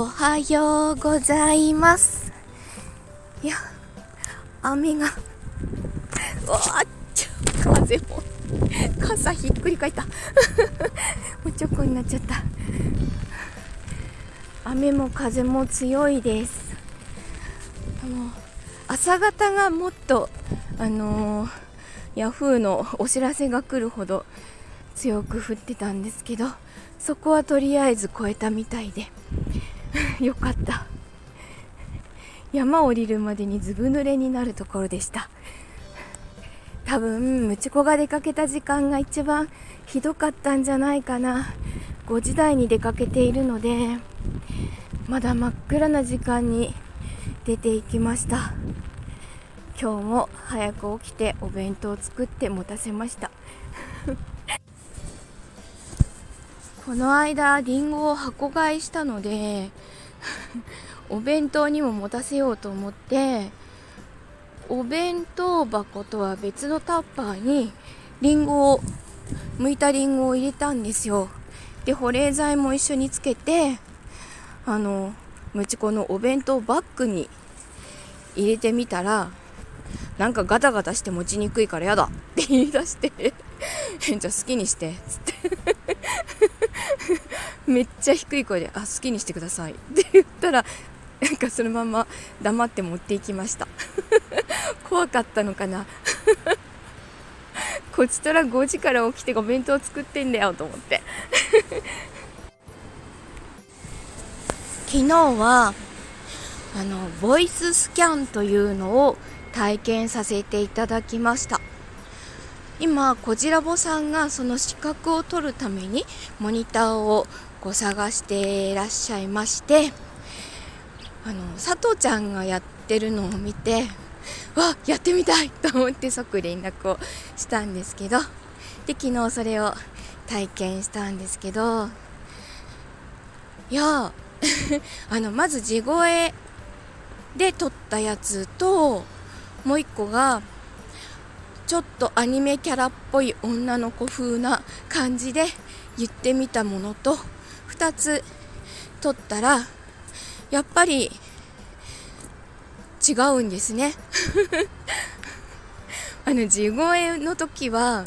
おはようございます。いや雨が。うわっちょ風も傘ひっくり返った。もうちょこになっちゃった。雨も風も強いです。あの朝方がもっとあのー、ヤフーのお知らせが来るほど強く降ってたんですけどそこはとりあえず越えたみたいで。よかった。山降りるまでにずぶ濡れになるところでした。多分ムチ子が出かけた時間が一番ひどかったんじゃないかな。5時台に出かけているのでまだ真っ暗な時間に出ていきました。今日も早く起きてお弁当を作って持たせました。この間りんごを箱買いしたので お弁当にも持たせようと思ってお弁当箱とは別のタッパーにリンゴを剥いたリンゴを入れたんですよ。で保冷剤も一緒につけてあのムチコのお弁当バッグに入れてみたらなんかガタガタして持ちにくいからやだって言い出して じゃあ好きにしてつって。めっちゃ低い声で「あ好きにしてください」って言ったらなんかそのまま黙って持っていきました。怖かったのかな。こちとら5時から起きてお弁当作ってんだよと思って。昨日はあのボイススキャンというのを体験させていただきました。今こじらぼさんがその資格を取るためにモニターをこう探していらっしゃいましてあの佐藤ちゃんがやってるのを見てわやってみたいと思って即連絡をしたんですけどで昨日それを体験したんですけどいや あのまず地声で撮ったやつともう一個がちょっとアニメキャラっぽい女の子風な感じで言ってみたものと2つ撮ったらやっぱり違うんですね。あの地声の時は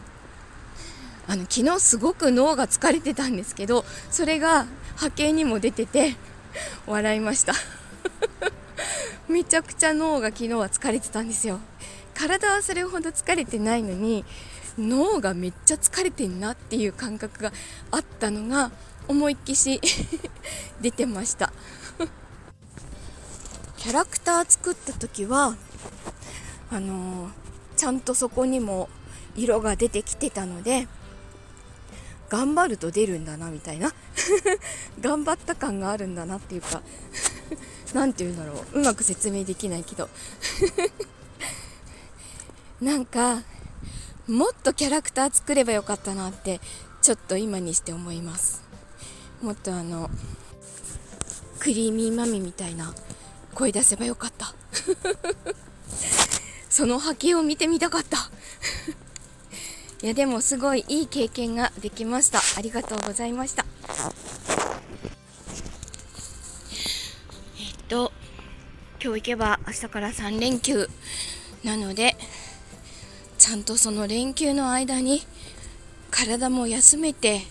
あの昨日すごく脳が疲れてたんですけどそれが波形にも出てて笑いました。めちゃくちゃ脳が昨日は疲れてたんですよ。体はそれほど疲れてないのに脳がめっちゃ疲れてんなっていう感覚があったのが思いっきし 出てました。キャラクター作った時はあのー、ちゃんとそこにも色が出てきてたので頑張ると出るんだなみたいな。頑張った感があるんだなっていうか 何て言うんだろう。うまく説明できないけど。なんかもっとキャラクター作ればよかったなってちょっと今にして思います。もっとあのクリーミーマミみたいな声出せばよかった。その波形を見てみたかった。いやでもすごいいい経験ができました。ありがとうございました。えっと今日行けば明日から3連休なのでちゃんとその連休の間に体も休めて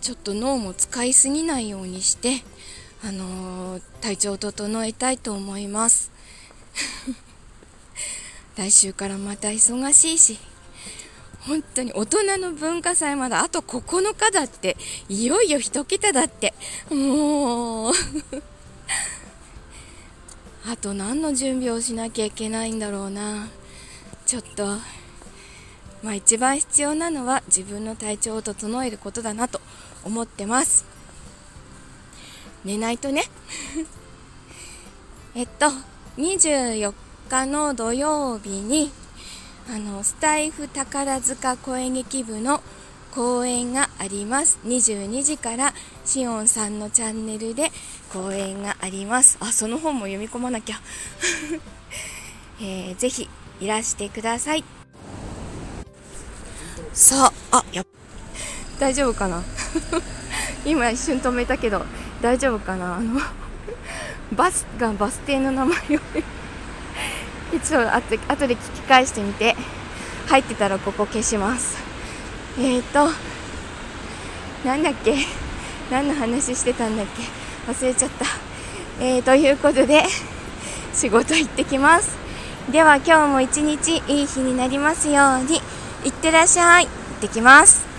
ちょっと脳も使いすぎないようにしてあのー、体調を整えたいと思います。来週からまた忙しいし本当に大人の文化祭まだあと9日だっていよいよ1桁だってもう。あと何の準備をしなきゃいけないんだろうな。ちょっとまあ一番必要なのは自分の体調を整えることだなと思ってます。寝ないとね。えっと24日の土曜日にあのスタイフ宝塚声劇部の公演があります。22時からしおんさんのチャンネルで公演があります。あその本も読み込まなきゃ、えー、ぜひいらしてください。さああや大丈夫かな？今一瞬止めたけど大丈夫かな？あのバスがバス停の名前をちょっと後後で聞き返してみて入ってたらここ消します。えーとなんだっけ？何の話してたんだっけ？忘れちゃった。えー、ということで仕事行ってきますでは今日も一日いい日になりますようにいってらっしゃい。行ってきます。